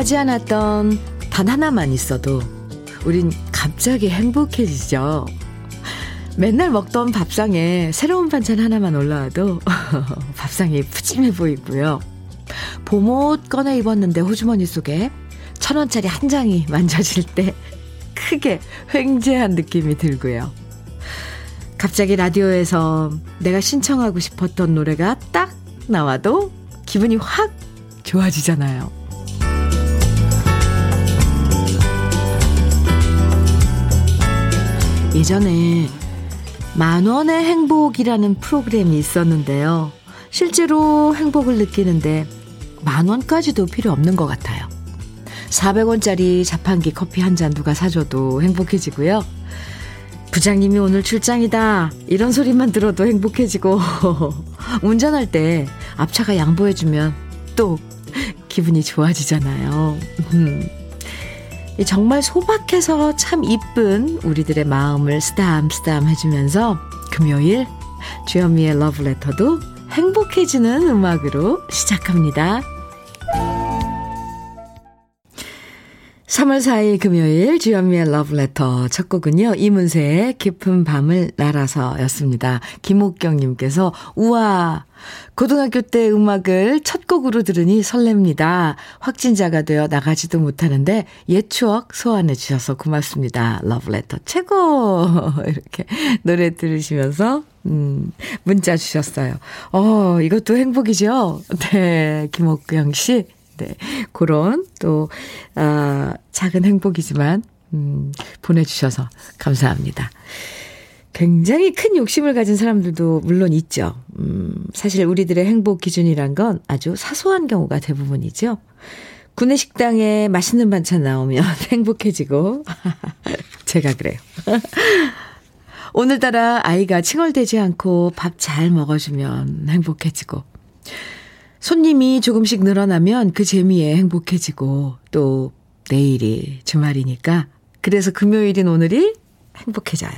기대하지 않았던 단 하나만 있어도 우린 갑자기 행복해지죠. 맨날 먹던 밥상에 새로운 반찬 하나만 올라와도 밥상이 푸짐해 보이고요. 봄옷 꺼내 입었는데 호주머니 속에 천 원짜리 한 장이 만져질 때 크게 횡재한 느낌이 들고요. 갑자기 라디오에서 내가 신청하고 싶었던 노래가 딱 나와도 기분이 확 좋아지잖아요. 예전에 만원의 행복이라는 프로그램이 있었는데요. 실제로 행복을 느끼는데 만원까지도 필요 없는 것 같아요. 400원짜리 자판기 커피 한 잔 누가 사줘도 행복해지고요. 부장님이 오늘 출장이다. 이런 소리만 들어도 행복해지고, 운전할 때 앞차가 양보해주면 또 기분이 좋아지잖아요. 음. 정말 소박해서 참 이쁜 우리들의 마음을 쓰담쓰담 해주면서 금요일 주현미의 러브레터도 행복해지는 음악으로 시작합니다. 3월 4일 금요일 주현미의 러브레터 첫 곡은요. 이문세의 깊은 밤을 날아서 였습니다. 김옥경님께서 우와 고등학교 때 음악을 첫 곡으로 들으니 설렙니다. 확진자가 되어 나가지도 못하는데 옛 추억 소환해 주셔서 고맙습니다. 러브레터 최고 이렇게 노래 들으시면서 음, 문자 주셨어요. 어, 이것도 행복이죠? 네, 김옥경 씨. 네. 그런 또, 아, 작은 행복이지만, 음, 보내주셔서 감사합니다. 굉장히 큰 욕심을 가진 사람들도 물론 있죠. 음, 사실 우리들의 행복 기준이란 건 아주 사소한 경우가 대부분이죠. 구내 식당에 맛있는 반찬 나오면 행복해지고, 제가 그래요. 오늘따라 아이가 칭얼대지 않고 밥 잘 먹어주면 행복해지고, 손님이 조금씩 늘어나면 그 재미에 행복해지고 또 내일이 주말이니까 그래서 금요일인 오늘이 행복해져요.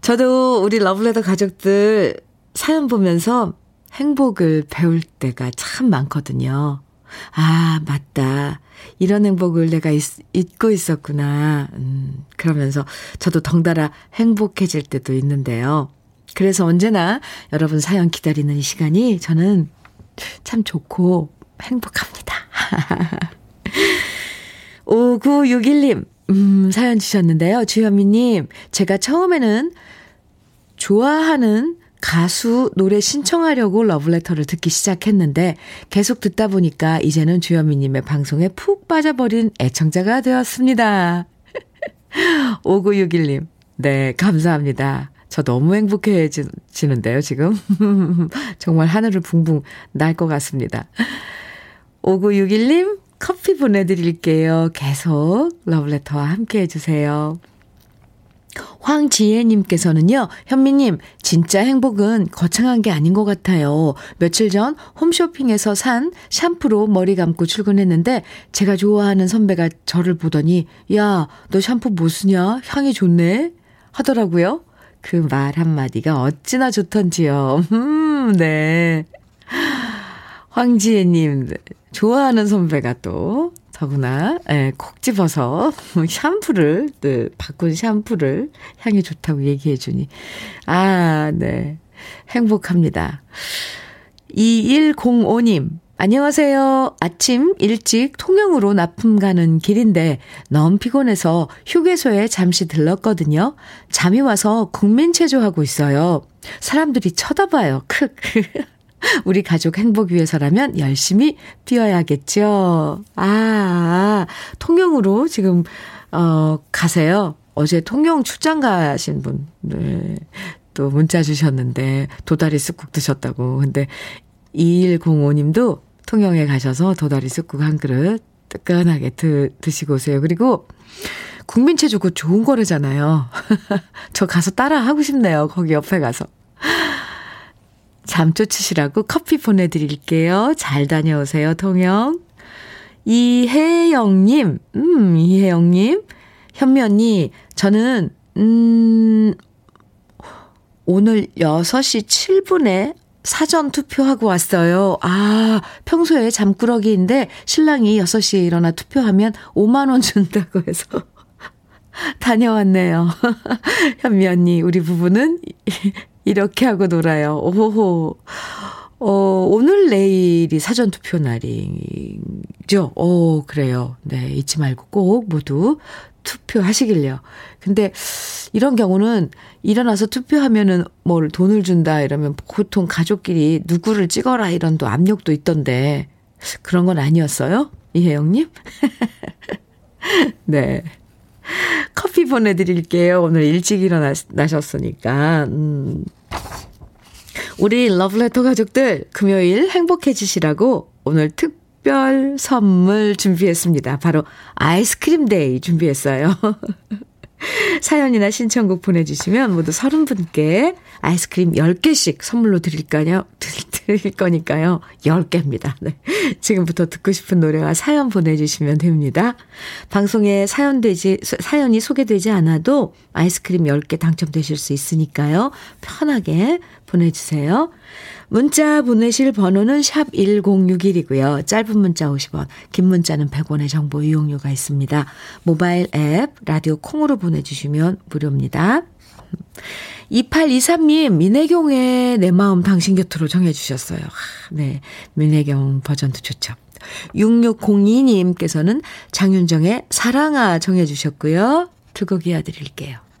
저도 우리 러블레터 가족들 사연 보면서 행복을 배울 때가 참 많거든요. 아, 맞다. 이런 행복을 내가 있, 잊고 있었구나. 음, 그러면서 저도 덩달아 행복해질 때도 있는데요. 그래서 언제나 여러분 사연 기다리는 이 시간이 저는 참 좋고 행복합니다. 5961님, 음, 사연 주셨는데요. 주현미님, 제가 처음에는 좋아하는 가수 노래 신청하려고 러브레터를 듣기 시작했는데 계속 듣다 보니까 이제는 주현미님의 방송에 푹 빠져버린 애청자가 되었습니다. 5961님, 네, 감사합니다. 저 너무 행복해지는데요, 지금. 정말 하늘을 붕붕 날 것 같습니다. 5961님, 커피 보내드릴게요. 계속 러브레터와 함께 해주세요. 황지혜님께서는요, 현미님, 진짜 행복은 거창한 게 아닌 것 같아요. 며칠 전 홈쇼핑에서 산 샴푸로 머리 감고 출근했는데, 제가 좋아하는 선배가 저를 보더니, 야, 너 샴푸 뭐 쓰냐? 향이 좋네? 하더라고요. 그 말 한마디가 어찌나 좋던지요. 음, 네. 황지혜님, 좋아하는 선배가 또, 더구나, 예, 콕 집어서 샴푸를, 네, 바꾼 샴푸를 향이 좋다고 얘기해 주니. 아, 네. 행복합니다. 2105님, 안녕하세요. 아침 일찍 통영으로 납품 가는 길인데 너무 피곤해서 휴게소에 잠시 들렀거든요. 잠이 와서 국민체조하고 있어요. 사람들이 쳐다봐요. 크. 우리 가족 행복 위해서라면 열심히 뛰어야겠죠. 아, 통영으로 지금, 어, 가세요. 어제 통영 출장 가신 분, 네. 또 문자 주셨는데, 도다리 쑥국 드셨다고. 근데 2105님도 통영에 가셔서 도다리 쑥국 한 그릇 뜨끈하게 드, 드시고 오세요. 그리고 국민체조 그 좋은 거래잖아요. 저 가서 따라 하고 싶네요. 거기 옆에 가서. 잠 쫓으시라고 커피 보내드릴게요. 잘 다녀오세요, 통영. 이혜영님, 음, 이혜영님. 현미 언니, 저는, 음, 오늘 6시 7분에 사전 투표하고 왔어요. 아, 평소에 잠꾸러기인데 신랑이 6시에 일어나 투표하면 5만원 준다고 해서 다녀왔네요. 현미 언니, 우리 부부는 이렇게 하고 놀아요. 오호호. 어, 오늘 내일이 사전투표 날이죠. 오, 그래요. 네, 잊지 말고 꼭 모두 투표하시길요. 근데 이런 경우는 일어나서 투표하면은 뭘 돈을 준다 이러면 보통 가족끼리 누구를 찍어라 이런 또 압력도 있던데 그런 건 아니었어요? 이혜영님? 네. 커피 보내드릴게요. 오늘 일찍 일어나셨으니까. 음. 우리 러브레터 가족들 금요일 행복해지시라고 오늘 특 별 선물 준비했습니다. 바로 아이스크림 day 준비했어요. 사연이나 신청곡 보내주시면 모두 30분께 아이스크림 10개씩 선물로 드릴까요? 드릴 거니까요. 10개입니다. 네. 지금부터 듣고 싶은 노래와 사연 보내주시면 됩니다. 방송에 사연 되지, 사연이 소개되지 않아도 아이스크림 10개 당첨되실 수 있으니까요. 편하게 보내주세요. 문자 보내실 번호는 샵 1061이고요. 짧은 문자 50원, 긴 문자는 100원의 정보 이용료가 있습니다. 모바일 앱, 라디오 콩으로 보내주시면 무료입니다. 2823님, 민혜경의 내 마음 당신 곁으로 정해주셨어요. 네, 민혜경 버전도 좋죠. 6602님께서는 장윤정의 사랑아 정해주셨고요. 두 곡 이어드릴게요.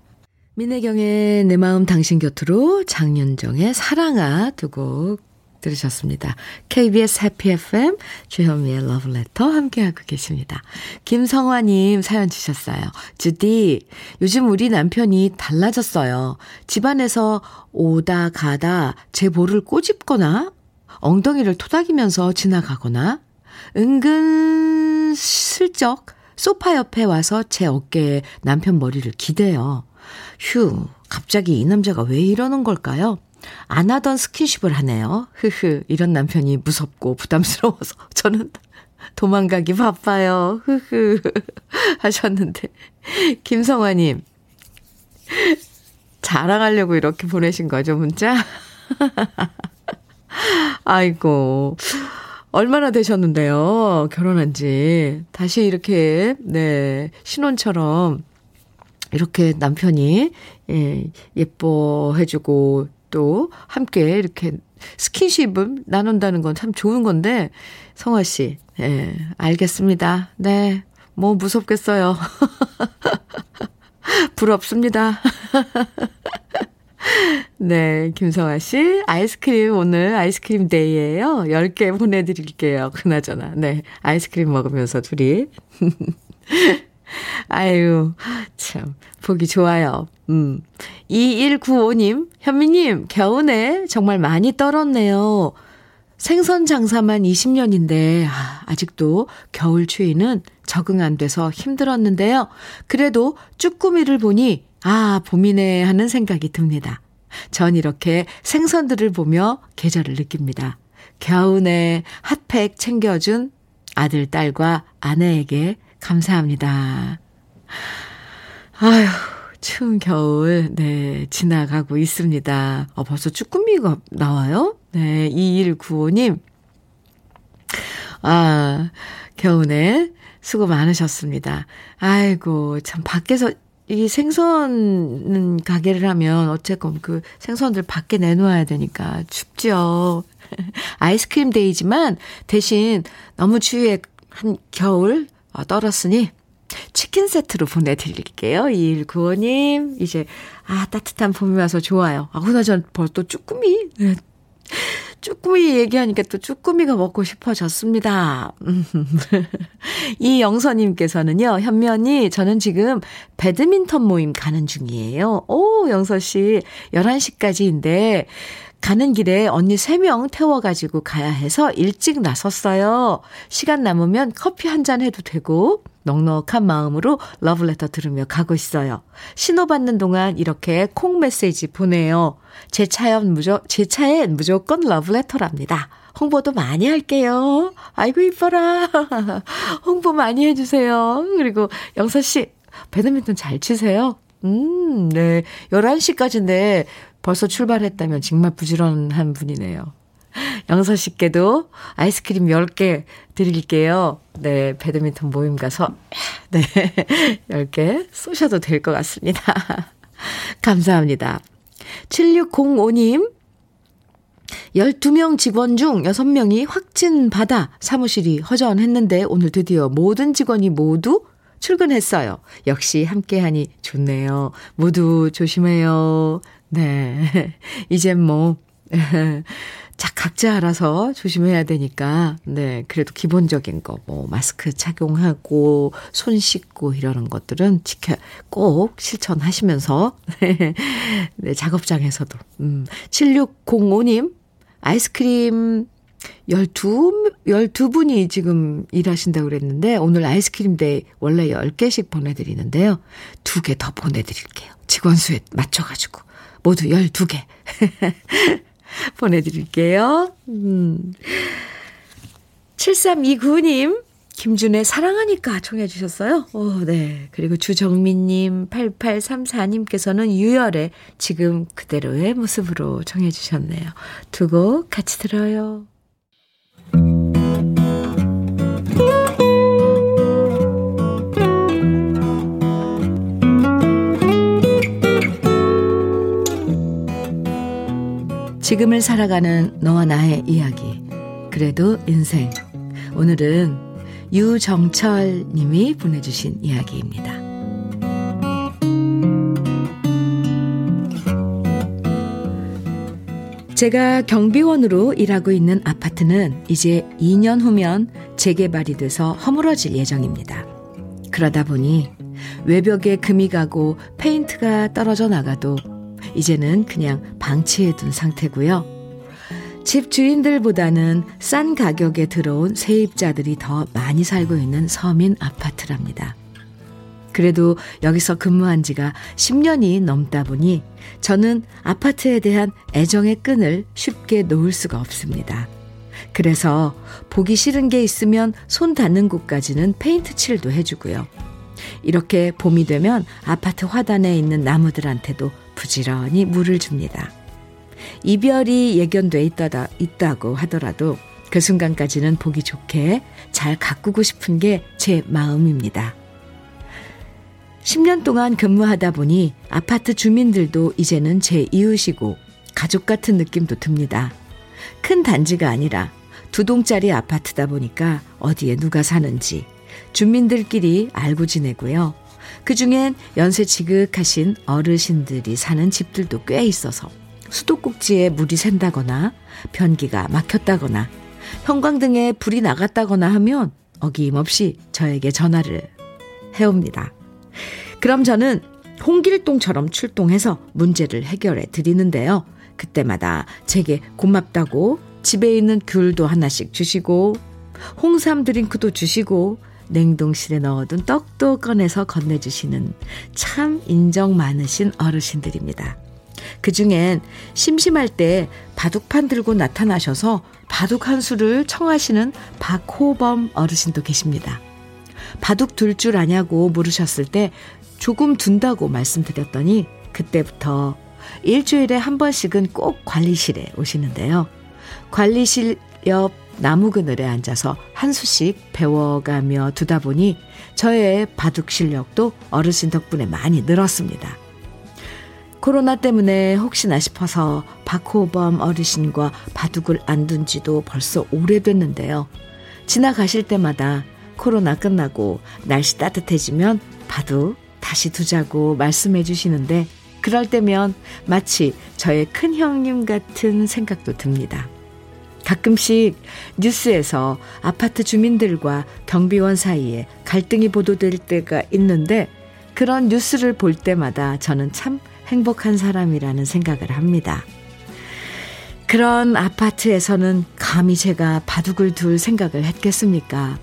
민혜경의 내 마음 당신 곁으로 장윤정의 사랑아 두곡 들으셨습니다. KBS 해피 FM 주현미의 러브레터 함께하고 계십니다. 김성화님 사연 주셨어요. 주디, 요즘 우리 남편이 달라졌어요. 집안에서 오다 가다 제 볼을 꼬집거나 엉덩이를 토닥이면서 지나가거나 은근 슬쩍 소파 옆에 와서 제 어깨에 남편 머리를 기대요. 휴, 갑자기 이 남자가 왜 이러는 걸까요? 안 하던 스킨십을 하네요. 흐흐, 이런 남편이 무섭고 부담스러워서 저는 도망가기 바빠요. 흐흐, 하셨는데. 김성화님, 자랑하려고 이렇게 보내신 거죠, 문자? 아이고, 얼마나 되셨는데요, 결혼한 지. 다시 이렇게, 네, 신혼처럼 이렇게 남편이 예, 예뻐해주고 또 함께 이렇게 스킨십을 나눈다는 건 참 좋은 건데 성화 씨, 예, 알겠습니다. 네, 뭐 무섭겠어요. 부럽습니다. 네, 김성아 씨, 아이스크림 오늘 아이스크림 데이예요. 10개 보내드릴게요. 그나저나, 네, 아이스크림 먹으면서 둘이. 아유, 참, 보기 좋아요. 음. 2195님, 현미님, 겨우내 정말 많이 떨었네요. 생선 장사만 20년인데, 아, 아직도 겨울 추위는 적응 안 돼서 힘들었는데요. 그래도 쭈꾸미를 보니, 아, 봄이네 하는 생각이 듭니다. 전 이렇게 생선들을 보며 계절을 느낍니다. 겨우내 핫팩 챙겨준 아들, 딸과 아내에게 감사합니다. 아휴, 추운 겨울, 네, 지나가고 있습니다. 어, 벌써 쭈꾸미가 나와요? 네, 2195님. 아, 겨우내 수고 많으셨습니다. 아이고, 참, 밖에서 이 생선 가게를 하면 어쨌건 그 생선들 밖에 내놓아야 되니까 춥죠. 아이스크림 데이지만 대신 너무 추위에 한 겨울 어, 떨었으니 치킨 세트로 보내드릴게요. 2195님. 이제, 아, 따뜻한 봄이 와서 좋아요. 아, 그나저나 벌써 쭈꾸미. 네. 쭈꾸미 얘기하니까 또 쭈꾸미가 먹고 싶어졌습니다. 이 영서님께서는요, 언니, 저는 지금 배드민턴 모임 가는 중이에요. 오, 영서씨, 11시까지인데, 가는 길에 언니 3명 태워가지고 가야 해서 일찍 나섰어요. 시간 남으면 커피 한 잔 해도 되고, 넉넉한 마음으로 러브레터 들으며 가고 있어요. 신호받는 동안 이렇게 콩 메시지 보내요. 제 차엔 무조, 제 차엔 무조건 러브레터랍니다. 홍보도 많이 할게요. 아이고, 이뻐라. 홍보 많이 해주세요. 그리고 영서씨, 배드민턴 잘 치세요? 음, 네. 11시까지인데, 벌써 출발했다면 정말 부지런한 분이네요. 영서 씨께도 아이스크림 10개 드릴게요. 네, 배드민턴 모임 가서, 네, 10개 쏘셔도 될 것 같습니다. 감사합니다. 7605님, 12명 직원 중 6명이 확진 받아 사무실이 허전했는데 오늘 드디어 모든 직원이 모두 출근했어요. 역시 함께하니 좋네요. 모두 조심해요. 네. 이젠 뭐, 자, 각자 알아서 조심해야 되니까, 네. 그래도 기본적인 거, 뭐, 마스크 착용하고, 손 씻고 이러는 것들은 지켜, 꼭 실천하시면서, 네. 작업장에서도. 음, 7605님, 아이스크림 12, 12분이 지금 일하신다고 그랬는데, 오늘 아이스크림 day 원래 10개씩 보내드리는데요. 2개 더 보내드릴게요. 직원 수에 맞춰가지고. 모두 12개. 보내드릴게요. 음. 7329님, 김준의 사랑하니까 청해 주셨어요. 오, 네. 그리고 주정민님, 8834님께서는 유열의 지금 그대로의 모습으로 청해 주셨네요. 두 곡 같이 들어요. 지금을 살아가는 너와 나의 이야기. 그래도 인생. 오늘은 유정철 님이 보내주신 이야기입니다. 제가 경비원으로 일하고 있는 아파트는 이제 2년 후면 재개발이 돼서 허물어질 예정입니다. 그러다 보니 외벽에 금이 가고 페인트가 떨어져 나가도 이제는 그냥 방치해 둔 상태고요. 집 주인들보다는 싼 가격에 들어온 세입자들이 더 많이 살고 있는 서민 아파트랍니다. 그래도 여기서 근무한 지가 10년이 넘다 보니 저는 아파트에 대한 애정의 끈을 쉽게 놓을 수가 없습니다. 그래서 보기 싫은 게 있으면 손 닿는 곳까지는 페인트 칠도 해주고요. 이렇게 봄이 되면 아파트 화단에 있는 나무들한테도 부지런히 물을 줍니다. 이별이 예견돼 있다다, 있다고 하더라도 그 순간까지는 보기 좋게 잘 가꾸고 싶은 게 제 마음입니다. 10년 동안 근무하다 보니 아파트 주민들도 이제는 제 이웃이고 가족 같은 느낌도 듭니다. 큰 단지가 아니라 두 동짜리 아파트다 보니까 어디에 누가 사는지 주민들끼리 알고 지내고요. 그 중엔 연세 지극하신 어르신들이 사는 집들도 꽤 있어서 수도꼭지에 물이 샌다거나 변기가 막혔다거나 형광등에 불이 나갔다거나 하면 어김없이 저에게 전화를 해옵니다. 그럼 저는 홍길동처럼 출동해서 문제를 해결해 드리는데요. 그때마다 제게 고맙다고 집에 있는 귤도 하나씩 주시고 홍삼 드링크도 주시고 냉동실에 넣어둔 떡도 꺼내서 건네주시는 참 인정 많으신 어르신들입니다. 그 중엔 심심할 때 바둑판 들고 나타나셔서 바둑 한 수를 청하시는 박호범 어르신도 계십니다. 바둑 둘 줄 아냐고 물으셨을 때 조금 둔다고 말씀드렸더니 그때부터 일주일에 한 번씩은 꼭 관리실에 오시는데요. 관리실 옆 나무 그늘에 앉아서 한 수씩 배워가며 두다 보니 저의 바둑 실력도 어르신 덕분에 많이 늘었습니다. 코로나 때문에 혹시나 싶어서 박호범 어르신과 바둑을 안 둔 지도 벌써 오래됐는데요. 지나가실 때마다 코로나 끝나고 날씨 따뜻해지면 바둑 다시 두자고 말씀해 주시는데 그럴 때면 마치 저의 큰 형님 같은 생각도 듭니다. 가끔씩 뉴스에서 아파트 주민들과 경비원 사이에 갈등이 보도될 때가 있는데 그런 뉴스를 볼 때마다 저는 참 행복한 사람이라는 생각을 합니다. 그런 아파트에서는 감히 제가 바둑을 둘 생각을 했겠습니까?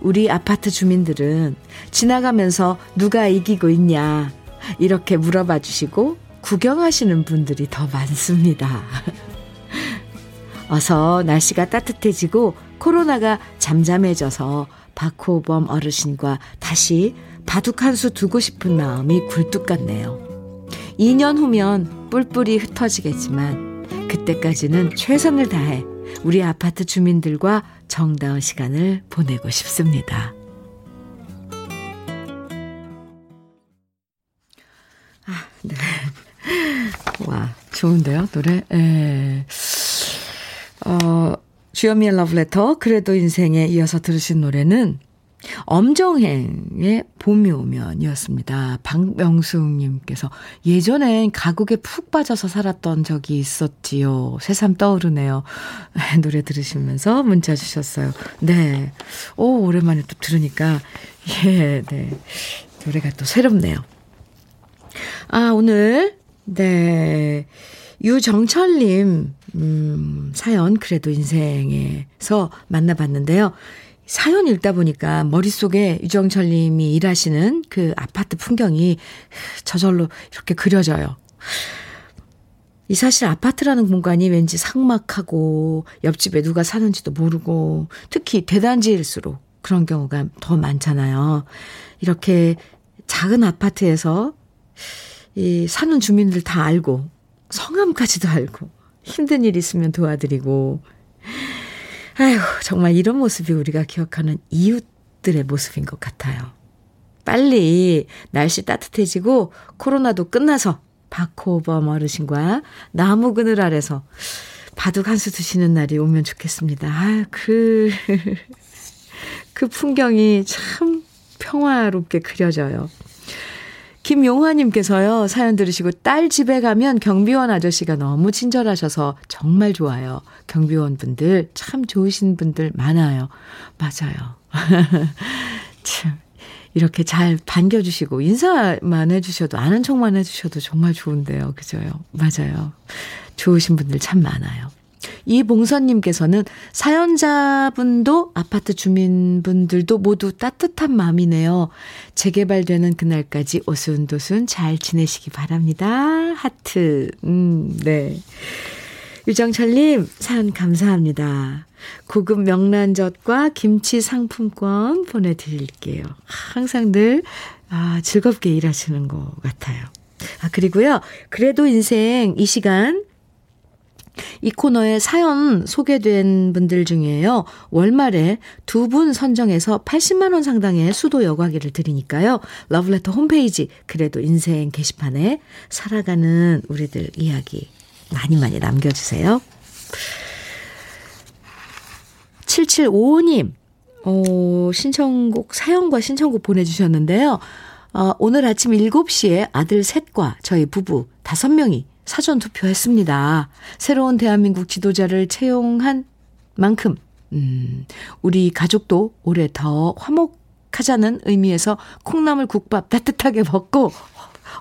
우리 아파트 주민들은 지나가면서 누가 이기고 있냐 이렇게 물어봐 주시고 구경하시는 분들이 더 많습니다. 어서 날씨가 따뜻해지고 코로나가 잠잠해져서 박호범 어르신과 다시 바둑 한 수 두고 싶은 마음이 굴뚝 같네요. 2년 후면 뿔뿔이 흩어지겠지만 그때까지는 최선을 다해 우리 아파트 주민들과 정다운 시간을 보내고 싶습니다. 아, 네. 와, 좋은데요, 노래? 예. 어, 주현미의 러브레터, 그래도 인생에 이어서 들으신 노래는 엄정행의 봄이 오면 이었습니다. 박명숙님께서 예전엔 가곡에 푹 빠져서 살았던 적이 있었지요. 새삼 떠오르네요. 노래 들으시면서 문자 주셨어요. 네. 오, 오랜만에 또 들으니까, 예, 네. 노래가 또 새롭네요. 아, 오늘, 네. 유정철님, 음, 사연, 그래도 인생에서 만나봤는데요. 사연 읽다 보니까 머릿속에 유정철 님이 일하시는 그 아파트 풍경이 저절로 이렇게 그려져요. 이 사실 아파트라는 공간이 왠지 삭막하고 옆집에 누가 사는지도 모르고 특히 대단지일수록 그런 경우가 더 많잖아요. 이렇게 작은 아파트에서 이 사는 주민들 다 알고 성함까지도 알고 힘든 일 있으면 도와드리고 아휴, 정말 이런 모습이 우리가 기억하는 이웃들의 모습인 것 같아요. 빨리 날씨 따뜻해지고 코로나도 끝나서 바코범 어르신과 나무 그늘 아래서 바둑 한 수 드시는 날이 오면 좋겠습니다. 아, 그, 그 풍경이 참 평화롭게 그려져요. 김용화님께서요, 사연 들으시고 딸 집에 가면 경비원 아저씨가 너무 친절하셔서 정말 좋아요. 경비원 분들 참 좋으신 분들 많아요. 맞아요. 참. 이렇게 잘 반겨주시고, 인사만 해주셔도, 아는 척만 해주셔도 정말 좋은데요. 그죠요? 맞아요. 좋으신 분들 참 많아요. 이봉선님께서는 사연자분도 아파트 주민분들도 모두 따뜻한 마음이네요. 재개발되는 그날까지 오순도순 잘 지내시기 바랍니다. 하트. 음, 네. 유정철님, 사연 감사합니다. 고급 명란젓과 김치 상품권 보내드릴게요. 항상 늘, 아, 즐겁게 일하시는 것 같아요. 아, 그리고요. 그래도 인생 이 시간 이 코너에 사연 소개된 분들 중에요. 월말에 두 분 선정해서 80만원 상당의 수도 여과기를 드리니까요. 러브레터 홈페이지, 그래도 인생 게시판에 살아가는 우리들 이야기 많이 많이 남겨주세요. 7755님, 어, 신청곡, 사연과 신청곡 보내주셨는데요. 어, 오늘 아침 7시에 아들 셋과 저희 부부 5명이 사전 투표했습니다. 새로운 대한민국 지도자를 채용한 만큼, 음, 우리 가족도 올해 더 화목하자는 의미에서 콩나물 국밥 따뜻하게 먹고,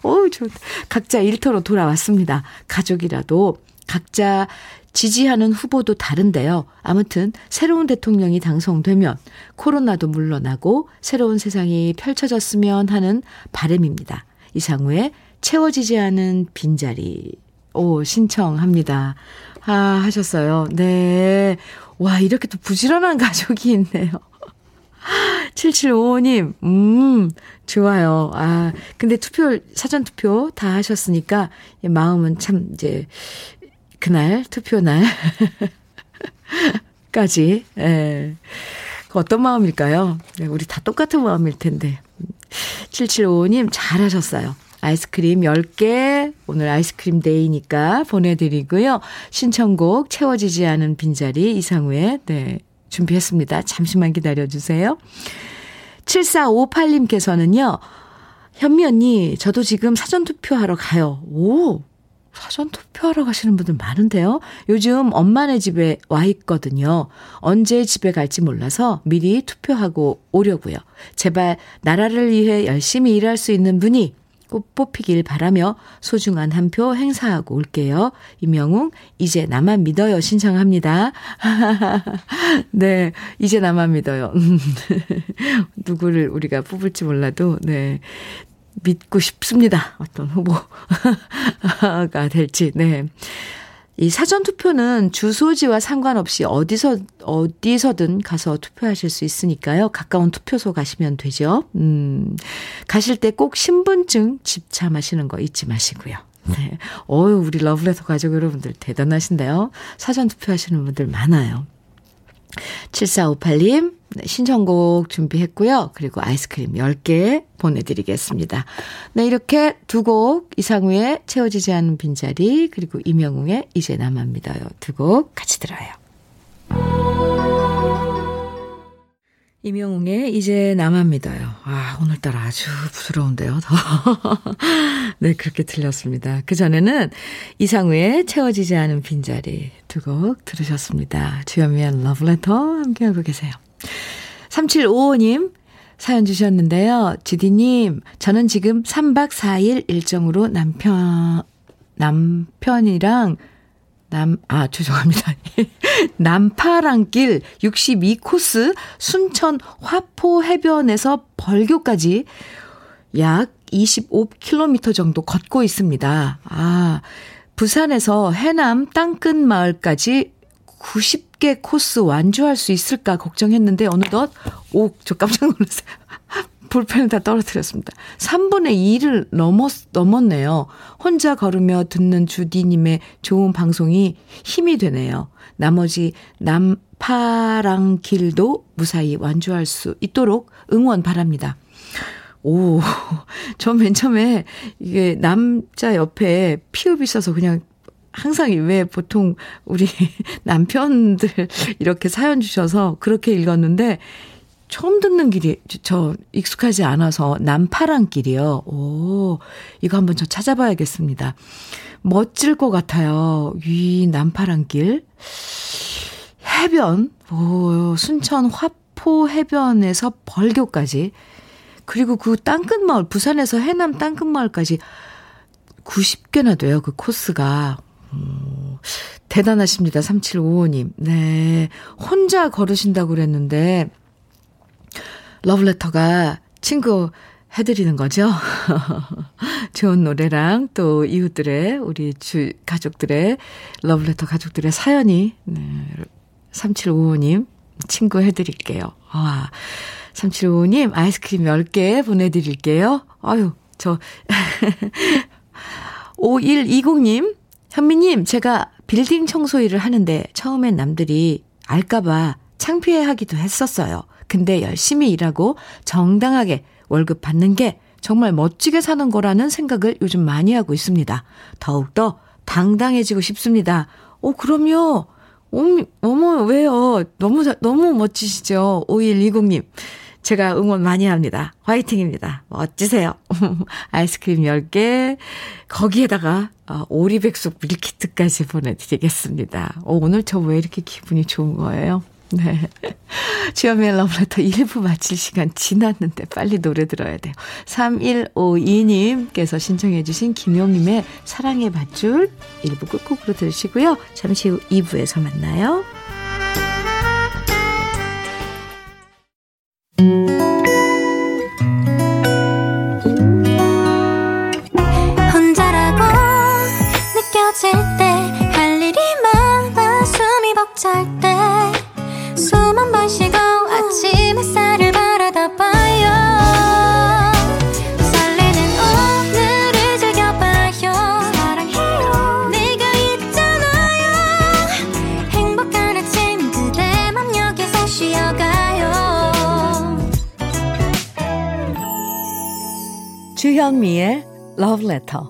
어우, 저, 각자 일터로 돌아왔습니다. 가족이라도 각자 지지하는 후보도 다른데요. 아무튼 새로운 대통령이 당선되면 코로나도 물러나고 새로운 세상이 펼쳐졌으면 하는 바램입니다. 이상우의 채워지지 않은 빈자리. 오, 신청합니다. 아, 하셨어요. 네. 와, 이렇게 또 부지런한 가족이 있네요. 7755님, 음, 좋아요. 아, 근데 투표, 사전투표 다 하셨으니까, 마음은 참, 이제, 그날, 투표날, 까지, 예. 어떤 마음일까요? 네, 우리 다 똑같은 마음일 텐데. 7755님, 잘하셨어요. 아이스크림 10개, 오늘 아이스크림 데이니까 보내드리고요. 신청곡 채워지지 않은 빈자리 이상우에, 네, 준비했습니다. 잠시만 기다려주세요. 7458님께서는요, 현미 언니, 저도 지금 사전투표하러 가요. 오! 사전 투표하러 가시는 분들 많은데요. 요즘 엄마네 집에 와 있거든요. 언제 집에 갈지 몰라서 미리 투표하고 오려고요. 제발 나라를 위해 열심히 일할 수 있는 분이 꼭 뽑히길 바라며 소중한 한 표 행사하고 올게요. 이명웅, 이제 나만 믿어요. 신청합니다. 네, 이제 나만 믿어요. 누구를 우리가 뽑을지 몰라도, 네. 믿고 싶습니다. 어떤 후보가 될지, 네. 이 사전 투표는 주소지와 상관없이 어디서, 어디서든 가서 투표하실 수 있으니까요. 가까운 투표소 가시면 되죠. 음, 가실 때 꼭 신분증 집참하시는 거 잊지 마시고요. 네. 어유 우리 러브레터 가족 여러분들 대단하신데요. 사전 투표 하시는 분들 많아요. 7458님, 신청곡 준비했고요. 그리고 아이스크림 10개 보내드리겠습니다. 네, 이렇게 두 곡, 이상우의 채워지지 않은 빈자리, 그리고 이명웅의 이제 믿어요. 두 곡 같이 들어요. 이명웅의 이제 나만 믿어요. 아, 오늘따라 아주 부드러운데요. 네, 그렇게 들렸습니다. 그전에는 이상우의 채워지지 않은 빈자리 두 곡 들으셨습니다. 주현미의 러브레터 함께하고 계세요. 3755님 사연 주셨는데요. 지디님, 저는 지금 3박 4일 일정으로 남편, 남편이랑 남, 아, 죄송합니다. 남파랑길 62코스 순천 화포 해변에서 벌교까지 약 25km 정도 걷고 있습니다. 아, 부산에서 해남 땅끝 마을까지 90개 코스 완주할 수 있을까 걱정했는데 어느덧 오, 저 깜짝 놀랐어요. 볼펜을 다 떨어뜨렸습니다. 3분의 2를 넘었, 넘었네요. 혼자 걸으며 듣는 주디님의 좋은 방송이 힘이 되네요. 나머지 남파랑 길도 무사히 완주할 수 있도록 응원 바랍니다. 오, 저맨 처음에 이게 남자 옆에 피읍이 있어서 그냥 항상 왜 보통 우리 남편들 이렇게 사연 주셔서 그렇게 읽었는데 처음 듣는 길이 저 익숙하지 않아서 남파랑 길이요. 오, 이거 한번 저 찾아봐야겠습니다. 멋질 것 같아요. 이 남파랑 길. 해변, 오, 순천 화포 해변에서 벌교까지. 그리고 그 땅끝마을, 부산에서 해남 땅끝마을까지 90개나 돼요, 그 코스가. 오, 대단하십니다, 3755님. 네. 혼자 걸으신다고 그랬는데, 러브레터가 친구 해드리는 거죠. 좋은 노래랑 또 이웃들의, 우리 주, 가족들의, 러브레터 가족들의 사연이, 네, 3755님 친구 해드릴게요. 와, 3755님 아이스크림 10개 보내드릴게요. 아유, 저, 5120님, 현미님, 제가 빌딩 청소 일을 하는데 처음엔 남들이 알까봐 창피해 하기도 했었어요. 근데 열심히 일하고 정당하게 월급 받는 게 정말 멋지게 사는 거라는 생각을 요즘 많이 하고 있습니다. 더욱더 당당해지고 싶습니다. 오, 그럼요. 어머, 왜요? 너무, 너무 멋지시죠? 5120님. 제가 응원 많이 합니다. 화이팅입니다. 멋지세요. 아이스크림 10개, 거기에다가 어, 오리백숙 밀키트까지 보내드리겠습니다. 오, 오늘 저 왜 이렇게 기분이 좋은 거예요? 네. 주연미의 러브레터 1부 마칠 시간 지났는데 빨리 노래 들어야 돼요. 3152님께서 신청해 주신 김용님의 사랑의 밧줄 1부 끝곡으로 들으시고요. 잠시 후 2부에서 만나요. 주현미의 Love Letter.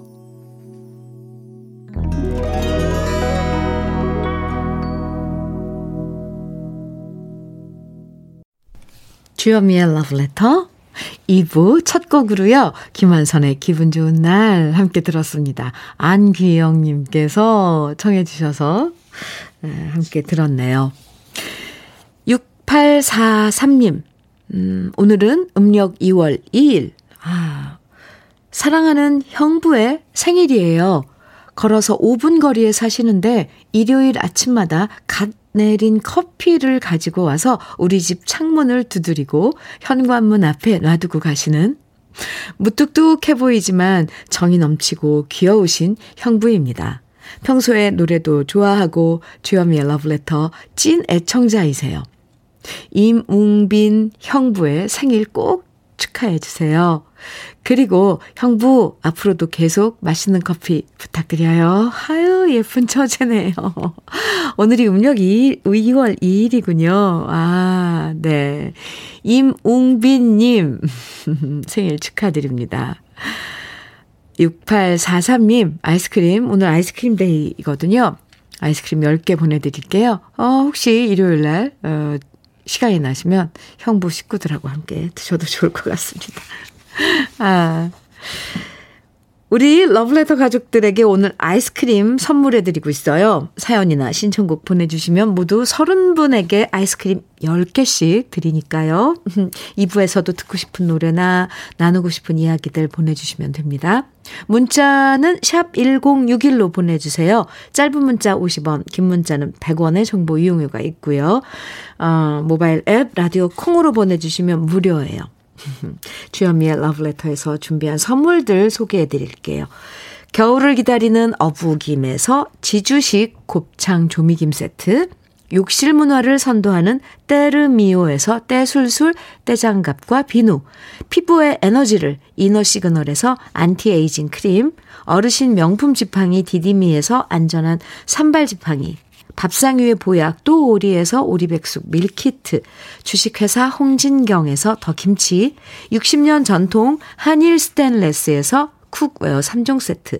주현미의 Love Letter 2부 첫 곡으로요. 김한선의 기분 좋은 날 함께 들었습니다. 안귀영님께서 청해 주셔서 함께 들었네요. 6843님, 음, 오늘은 음력 2월 2일. 아, 사랑하는 형부의 생일이에요. 걸어서 5분 거리에 사시는데 일요일 아침마다 갓 내린 커피를 가지고 와서 우리 집 창문을 두드리고 현관문 앞에 놔두고 가시는 무뚝뚝해 보이지만 정이 넘치고 귀여우신 형부입니다. 평소에 노래도 좋아하고 주현미의 러브레터 찐 애청자이세요. 임웅빈 형부의 생일 꼭 축하해 주세요. 그리고 형부 앞으로도 계속 맛있는 커피 부탁드려요. 아유 예쁜 처제네요. 오늘이 음력 2일, 2월 2일이군요. 아, 네. 임웅빈 님 생일 축하드립니다. 6843님 아이스크림 오늘 아이스크림 데이거든요. 아이스크림 10개 보내드릴게요. 어, 혹시 일요일 날 어, 시간이 나시면 형부 식구들하고 함께 드셔도 좋을 것 같습니다. 아. 우리 러브레터 가족들에게 오늘 아이스크림 선물해드리고 있어요. 사연이나 신청곡 보내주시면 모두 30분에게 아이스크림 10개씩 드리니까요. 2부에서도 듣고 싶은 노래나 나누고 싶은 이야기들 보내주시면 됩니다. 문자는 샵 1061로 보내주세요. 짧은 문자 50원, 긴 문자는 100원의 정보 이용료가 있고요. 어, 모바일 앱, 라디오 콩으로 보내주시면 무료예요. 주현미의 러브레터에서 준비한 선물들 소개해 드릴게요. 겨울을 기다리는 어부김에서 지주식 곱창 조미김 세트, 욕실 문화를 선도하는 때르미오에서 때술술 때장갑과 비누, 피부의 에너지를 이너 시그널에서 안티에이징 크림, 어르신 명품 지팡이 디디미에서 안전한 삼발 지팡이, 밥상 위의 보약 또 오리에서 오리백숙 밀키트, 주식회사 홍진경에서 더김치, 60년 전통 한일 스탠레스에서 cookware 3종 세트,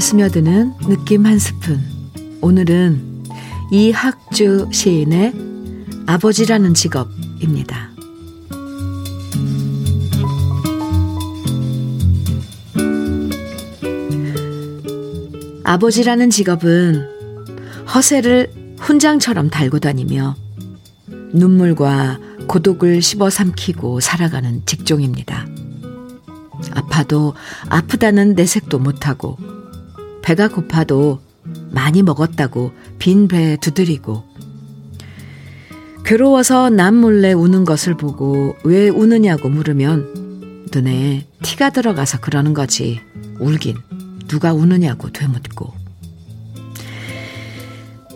스며드는 느낌 한 스푼. 오늘은 이학주 시인의 아버지라는 직업입니다. 아버지라는 직업은 허세를 훈장처럼 달고 다니며 눈물과 고독을 씹어 삼키고 살아가는 직종입니다. 아파도 아프다는 내색도 못하고 배가 고파도 많이 먹었다고 빈 배 두드리고 괴로워서 남 몰래 우는 것을 보고 왜 우느냐고 물으면 눈에 티가 들어가서 그러는 거지 울긴 누가 우느냐고 되묻고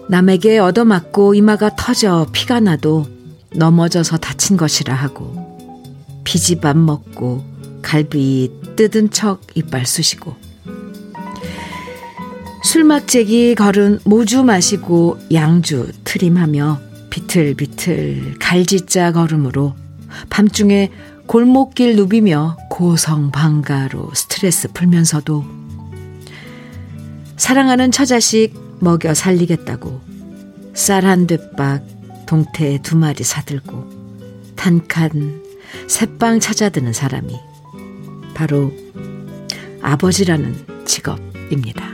남에게 얻어맞고 이마가 터져 피가 나도 넘어져서 다친 것이라 하고 비지밥 먹고 갈비 뜯은 척 이빨 쑤시고 술막재기 걸은 모주 마시고 양주 트림하며 비틀비틀 갈지자 걸음으로 밤중에 골목길 누비며 고성방가로 스트레스 풀면서도 사랑하는 처자식 먹여 살리겠다고 쌀한 뒷박 동태 두 마리 사들고 단칸 새빵 찾아드는 사람이 바로 아버지라는 직업입니다.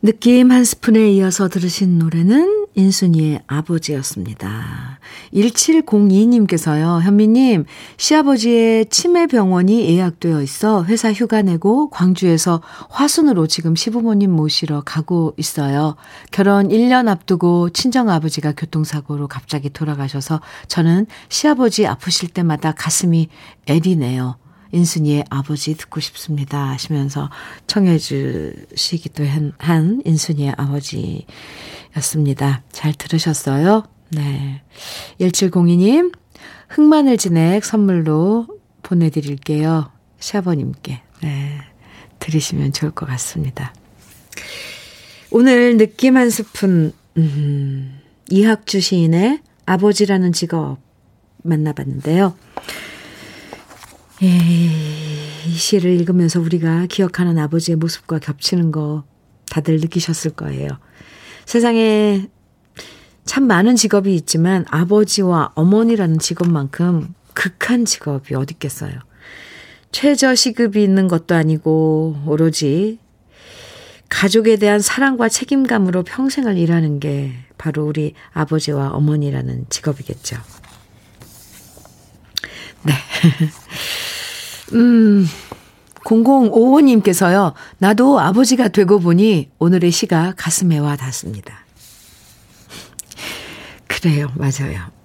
느낌 한 스푼에 이어서 들으신 노래는 인순이의 아버지였습니다. 1702님께서요, 현미님, 시아버지의 치매 병원이 예약되어 있어 회사 휴가 내고 광주에서 화순으로 지금 시부모님 모시러 가고 있어요. 결혼 1년 앞두고 친정아버지가 교통사고로 갑자기 돌아가셔서 저는 시아버지 아프실 때마다 가슴이 애리네요. 인순이의 아버지 듣고 싶습니다 하시면서 청해 주시기도 한, 한 인순이의 아버지였습니다. 잘 들으셨어요? 네. 1702님, 흑마늘 진액 선물로 보내드릴게요. 샤버님께. 네. 들으시면 좋을 것 같습니다. 오늘 느낌 한 스푼, 음, 이학주 시인의 아버지라는 직업 만나봤는데요. 예, 이 시를 읽으면서 우리가 기억하는 아버지의 모습과 겹치는 거 다들 느끼셨을 거예요. 세상에 참 많은 직업이 있지만 아버지와 어머니라는 직업만큼 극한 직업이 어디 있겠어요. 최저 시급이 있는 것도 아니고 오로지 가족에 대한 사랑과 책임감으로 평생을 일하는 게 바로 우리 아버지와 어머니라는 직업이겠죠. 네. 음, 0055님께서요, 나도 아버지가 되고 보니 오늘의 시가 가슴에 와 닿습니다. 그래요, 맞아요.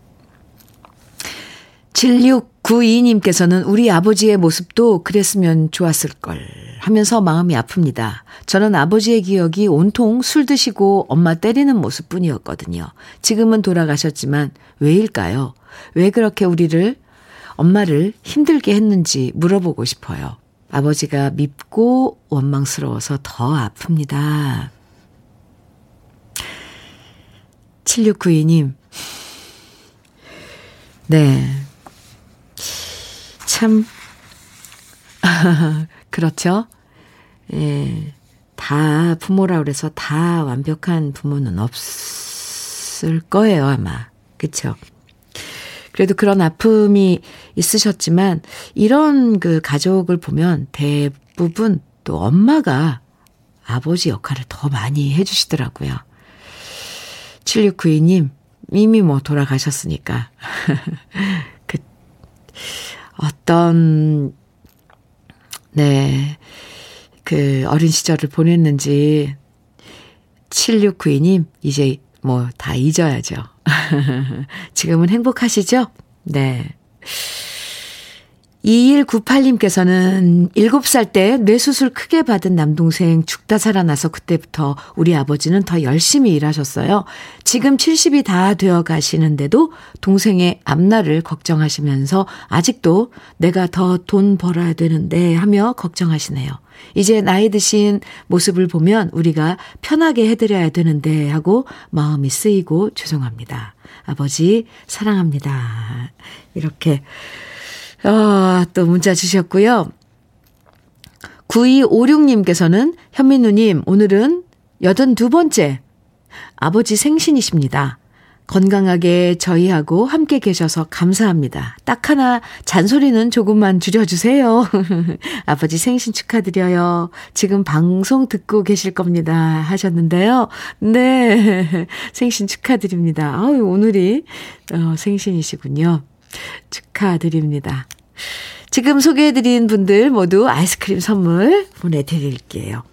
7692님께서는 우리 아버지의 모습도 그랬으면 좋았을걸 하면서 마음이 아픕니다. 저는 아버지의 기억이 온통 술 드시고 엄마 때리는 모습 뿐이었거든요. 지금은 돌아가셨지만 왜일까요? 왜 그렇게 우리를 엄마를 힘들게 했는지 물어보고 싶어요. 아버지가 밉고 원망스러워서 더 아픕니다. 7692님. 네. 참, 그렇죠. 예. 다 부모라 그래서 다 완벽한 부모는 없을 거예요, 아마. 그쵸? 그래도 그런 아픔이 있으셨지만 이런 그 가족을 보면 대부분 또 엄마가 아버지 역할을 더 많이 해주시더라고요. 7692님, 이미 뭐 돌아가셨으니까. 그, 어떤, 네, 그 어린 시절을 보냈는지 7692님, 이제 뭐 다 잊어야죠. 지금은 행복하시죠? 네. 2198님께서는 7살 때 뇌수술 크게 받은 남동생 죽다 살아나서 그때부터 우리 아버지는 더 열심히 일하셨어요. 지금 70이 다 되어 가시는데도 동생의 앞날을 걱정하시면서 아직도 내가 더 돈 벌어야 되는데 하며 걱정하시네요. 이제 나이 드신 모습을 보면 우리가 편하게 해드려야 되는데 하고 마음이 쓰이고 죄송합니다. 아버지, 사랑합니다. 이렇게, 어, 또 문자 주셨고요. 9256님께서는 현민우님, 오늘은 82번째 아버지 생신이십니다. 건강하게 저희하고 함께 계셔서 감사합니다. 딱 하나 잔소리는 조금만 줄여주세요. 아버지 생신 축하드려요. 지금 방송 듣고 계실 겁니다. 하셨는데요. 네. 생신 축하드립니다. 아유, 오늘이 어, 생신이시군요. 축하드립니다. 지금 소개해드린 분들 모두 아이스크림 선물 보내드릴게요.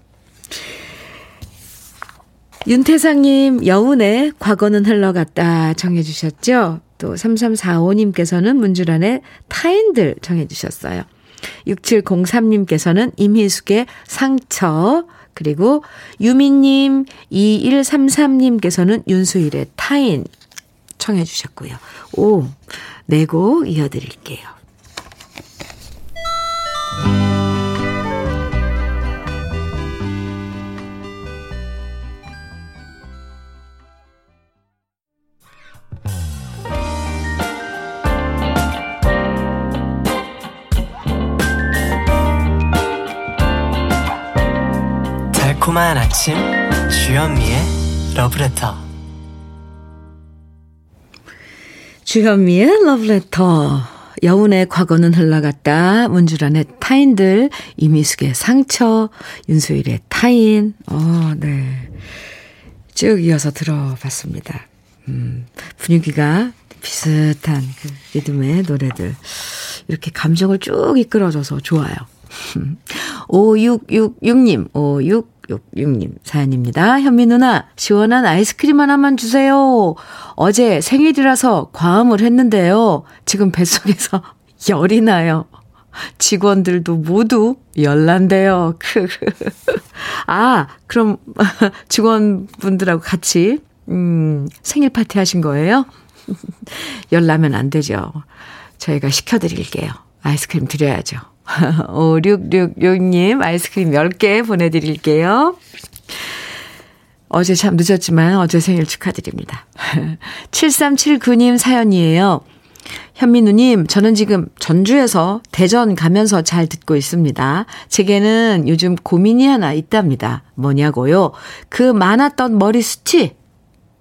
윤태상님, 여운의 과거는 흘러갔다 정해주셨죠? 또 3345님께서는 문주란의 타인들 정해주셨어요. 6703님께서는 임희숙의 상처, 그리고 유민님, 2133님께서는 윤수일의 타인 청해주셨고요. 오, 네 곡 이어드릴게요. 달콤한 아침 주현미의 러브레터 주현미의 러브레터 여운의 과거는 흘러갔다 문주란의 타인들 이미숙의 상처 윤수일의 타인 어, 네. 쭉 이어서 들어봤습니다. 음, 분위기가 비슷한 그 리듬의 노래들. 이렇게 감정을 쭉 이끌어줘서 좋아요. 5666님, 5666님 사연입니다. 현미 누나, 시원한 아이스크림 하나만 주세요. 어제 생일이라서 과음을 했는데요. 지금 뱃속에서 열이 나요. 직원들도 모두 열난데요. 아, 그럼 직원분들하고 같이, 음, 생일 파티 하신 거예요? 열나면 안 되죠. 저희가 시켜드릴게요. 아이스크림 드려야죠. 5666님 아이스크림 10개 보내드릴게요. 어제 참 늦었지만 어제 생일 축하드립니다. 7379님 사연이에요. 현민우님, 저는 지금 전주에서 대전 가면서 잘 듣고 있습니다. 제게는 요즘 고민이 하나 있답니다. 뭐냐고요? 그 많았던 머리 숱이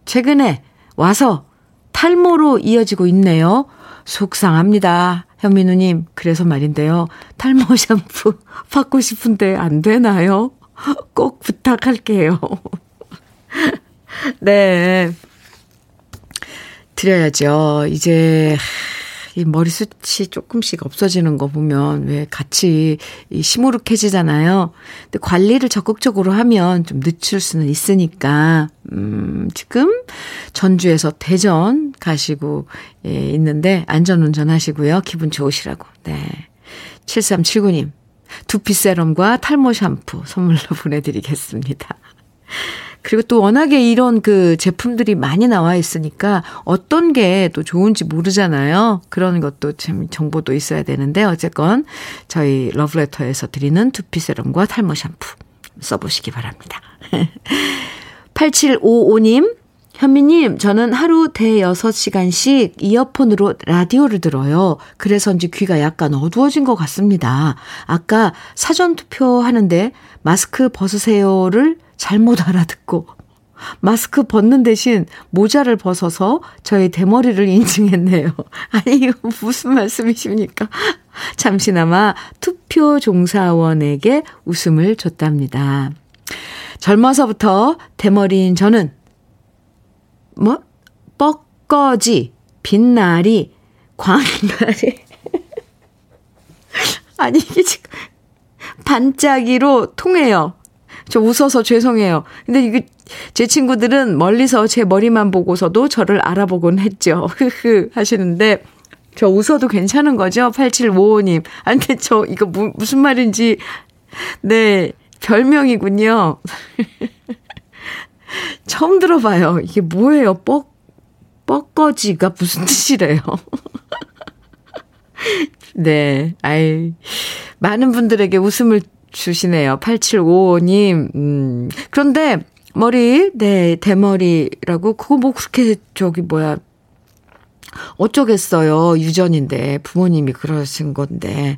최근에 와서 탈모로 이어지고 있네요. 속상합니다. 현민우님, 그래서 말인데요. 탈모 샴푸 받고 싶은데 안 되나요? 꼭 부탁할게요. 네. 드려야죠. 이제 이 머리숱이 조금씩 없어지는 거 보면 왜 같이 이 시무룩해지잖아요. 근데 관리를 적극적으로 하면 좀 늦출 수는 있으니까, 음, 지금 전주에서 대전 가시고, 예, 있는데 안전운전 하시고요. 기분 좋으시라고. 네. 7379님, 두피 세럼과 탈모 샴푸 선물로 보내드리겠습니다. 그리고 또 워낙에 이런 그 제품들이 많이 나와 있으니까 어떤 게 또 좋은지 모르잖아요. 그런 것도 참 정보도 있어야 되는데 어쨌건 저희 러브레터에서 드리는 두피 세럼과 탈모 샴푸 써보시기 바랍니다. 8755님, 현미님, 저는 하루 대여섯 시간씩 이어폰으로 라디오를 들어요. 그래서인지 귀가 약간 어두워진 것 같습니다. 아까 사전투표 하는데 마스크 벗으세요를 잘못 알아듣고 마스크 벗는 대신 모자를 벗어서 저의 대머리를 인증했네요. 아니, 이거 무슨 말씀이십니까? 잠시나마 투표 종사원에게 웃음을 줬답니다. 젊어서부터 대머리인 저는, 뭐? 뻐꺼지, 빛나리, 광나리. 아니, 이게 지금 반짝이로 통해요. 저 웃어서 죄송해요. 근데 이게 제 친구들은 멀리서 제 머리만 보고서도 저를 알아보곤 했죠. 흐흐 하시는데 저 웃어도 괜찮은 거죠? 8755님. 아, 근데 저 이거 무, 무슨 말인지 네, 별명이군요. 처음 들어봐요. 이게 뭐예요? 뻑 뻐거지가 무슨 뜻이래요? 네, 아이, 많은 분들에게 웃음을 주시네요. 8755님. 음. 그런데 머리, 네, 대머리라고 그거 뭐 그렇게 저기 뭐야 어쩌겠어요. 유전인데 부모님이 그러신 건데.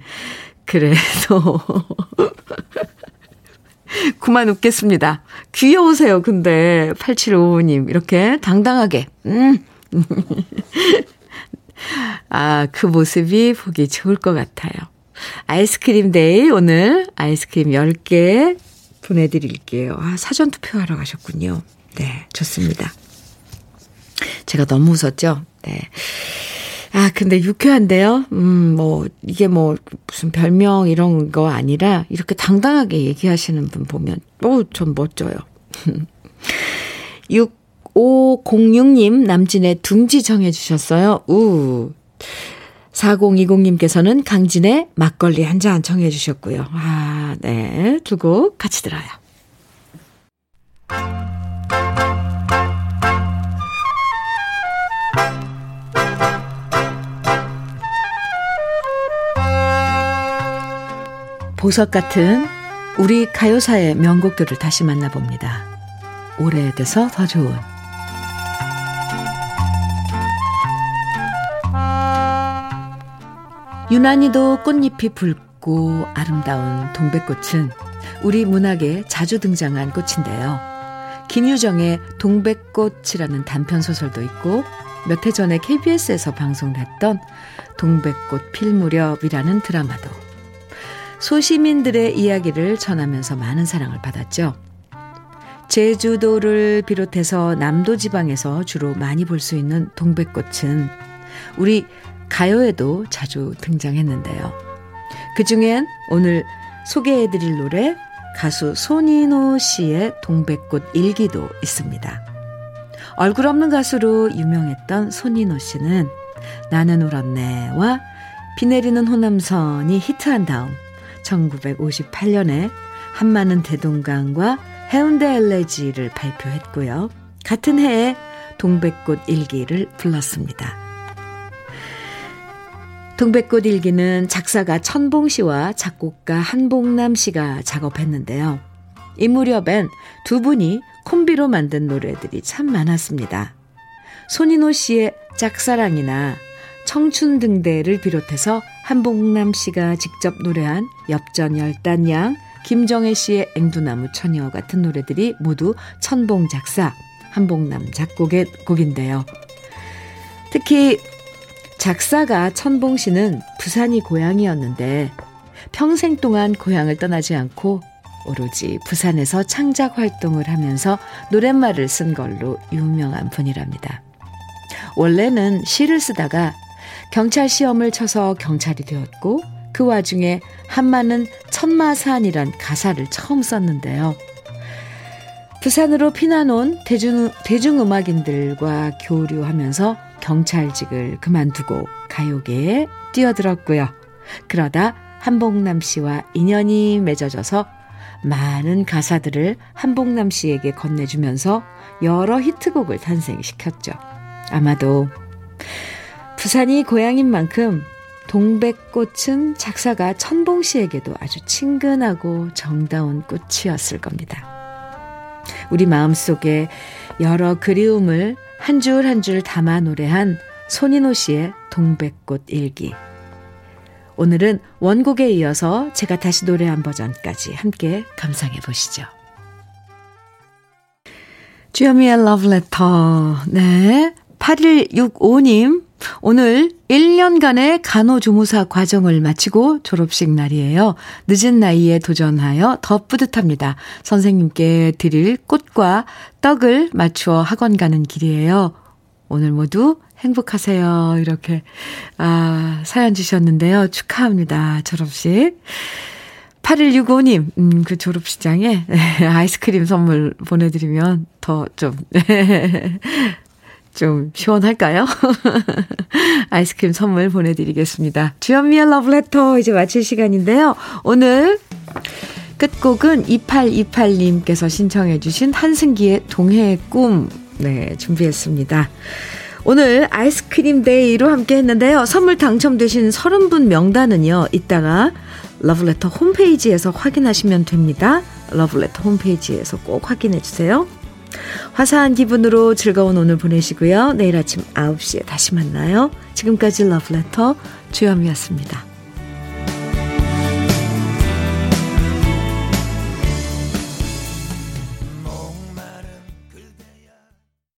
그래서 그만 웃겠습니다. 귀여우세요. 근데 8755님 이렇게 당당하게. 음. 아, 그 모습이 보기 좋을 것 같아요. 아이스크림 day 오늘 아이스크림 10개 보내드릴게요. 아, 사전 투표하러 가셨군요. 네, 좋습니다. 제가 너무 웃었죠? 네. 아, 근데 유쾌한데요? 음, 뭐, 이게 뭐, 무슨 별명 이런 거 아니라, 이렇게 당당하게 얘기하시는 분 보면, 어, 전 멋져요. 6506님, 남진의 둥지 정해주셨어요. 우. 4020님께서는 강진의 막걸리 한 잔 청해 주셨고요. 아, 네. 두 곡 같이 들어요. 보석 같은 우리 가요사의 명곡들을 다시 만나봅니다. 오래돼서 더 좋은 유난히도 꽃잎이 붉고 아름다운 동백꽃은 우리 문학에 자주 등장한 꽃인데요. 김유정의 동백꽃이라는 단편 소설도 있고 몇 해 전에 KBS에서 방송했던 동백꽃 필 무렵이라는 드라마도 소시민들의 이야기를 전하면서 많은 사랑을 받았죠. 제주도를 비롯해서 남도 지방에서 주로 많이 볼 수 있는 동백꽃은 우리 가요에도 자주 등장했는데요. 그 중엔 오늘 소개해드릴 노래 가수 손인호 씨의 동백꽃 일기도 있습니다. 얼굴 없는 가수로 유명했던 손인호 씨는 나는 울었네와 비 내리는 호남선이 히트한 다음 1958년에 한마는 대동강과 해운대 엘레지를 발표했고요. 같은 해에 동백꽃 일기를 불렀습니다. 동백꽃 일기는 작사가 천봉 씨와 작곡가 한봉남 씨가 작업했는데요. 이 무렵엔 두 분이 콤비로 만든 노래들이 참 많았습니다. 손인호 씨의 짝사랑이나 청춘 등대를 비롯해서 한봉남 씨가 직접 노래한 엽전 열단양, 김정혜 씨의 앵두나무 처녀 같은 노래들이 모두 천봉 작사, 한봉남 작곡의 곡인데요. 특히 작사가 천봉 씨는 부산이 고향이었는데 평생 동안 고향을 떠나지 않고 오로지 부산에서 창작 활동을 하면서 노랫말을 쓴 걸로 유명한 분이랍니다. 원래는 시를 쓰다가 경찰 시험을 쳐서 경찰이 되었고 그 와중에 한마는 천마산이란 가사를 처음 썼는데요. 부산으로 피난 온 대중, 대중음악인들과 교류하면서 경찰직을 그만두고 가요계에 뛰어들었고요. 그러다 한복남 씨와 인연이 맺어져서 많은 가사들을 한복남 씨에게 건네주면서 여러 히트곡을 탄생시켰죠. 아마도 부산이 고향인 만큼 동백꽃은 작사가 천봉 씨에게도 아주 친근하고 정다운 꽃이었을 겁니다. 우리 마음속에 여러 그리움을 한 줄 한 줄 담아 노래한 손인호 씨의 동백꽃 일기. 오늘은 원곡에 이어서 제가 다시 노래한 버전까지 함께 감상해 보시죠. 주여미의 러브레터. 네. 8165님, 오늘 1년간의 간호조무사 과정을 마치고 졸업식 날이에요. 늦은 나이에 도전하여 더 뿌듯합니다. 선생님께 드릴 꽃과 떡을 맞추어 학원 가는 길이에요. 오늘 모두 행복하세요. 이렇게, 아, 사연 주셨는데요. 축하합니다. 졸업식. 8165님, 음, 그 졸업식장에 아이스크림 선물 보내드리면 더 좀, 좀 시원할까요? 아이스크림 선물 보내드리겠습니다. 주현미의 러브레터 이제 마칠 시간인데요. 오늘 끝곡은 2828님께서 신청해 주신 한승기의 동해의 꿈 네, 준비했습니다. 오늘 아이스크림 day로 함께 했는데요. 선물 당첨되신 30분 명단은요. 이따가 러브레터 홈페이지에서 확인하시면 됩니다. 러브레터 홈페이지에서 꼭 확인해 주세요. 화사한 기분으로 즐거운 오늘 보내시고요. 내일 아침 9시에 다시 만나요. 지금까지 러브레터 주현미였습니다.